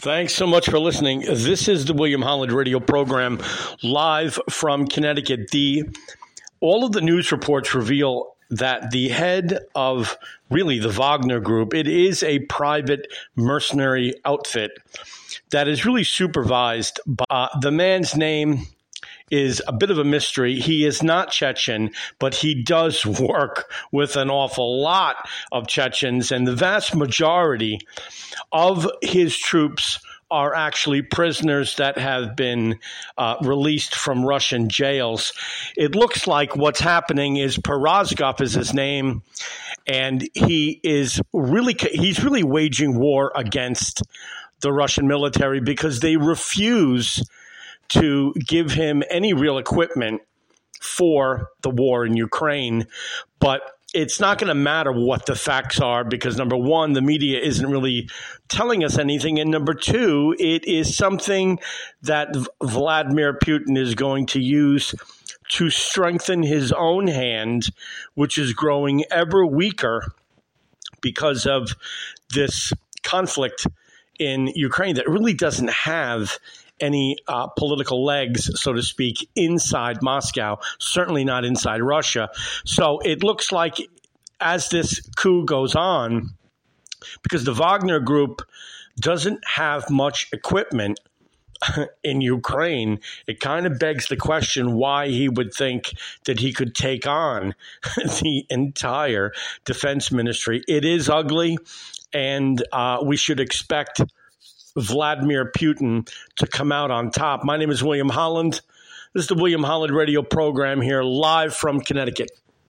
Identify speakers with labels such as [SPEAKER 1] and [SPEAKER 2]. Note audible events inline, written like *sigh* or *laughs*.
[SPEAKER 1] Thanks so much for listening. This is the William Holland radio program live from Connecticut. The all of the news reports reveal that the head of really the Wagner group, it is a private mercenary outfit that is really supervised by uh, the man's name is a bit of a mystery. He is not Chechen, but he does work with an awful lot of Chechens, and the vast majority of his troops are actually prisoners that have been uh, released from Russian jails. It looks like what's happening is Perazgov is his name, and he is really he's really waging war against the Russian military because they refuse to give him any real equipment for the war in Ukraine. But it's not going to matter what the facts are because number one, the media isn't really telling us anything. And number two, it is something that Vladimir Putin is going to use to strengthen his own hand, which is growing ever weaker because of this conflict in Ukraine that really doesn't have any uh, political legs, so to speak, inside Moscow, certainly not inside Russia. So it looks like as this coup goes on, because the Wagner group doesn't have much equipment *laughs* in Ukraine, it kind of begs the question why he would think that he could take on *laughs* the entire defense ministry. It is ugly, and uh, we should expect Vladimir Putin to come out on top. My name is William Holland. This is the William Holland radio program here live from Connecticut.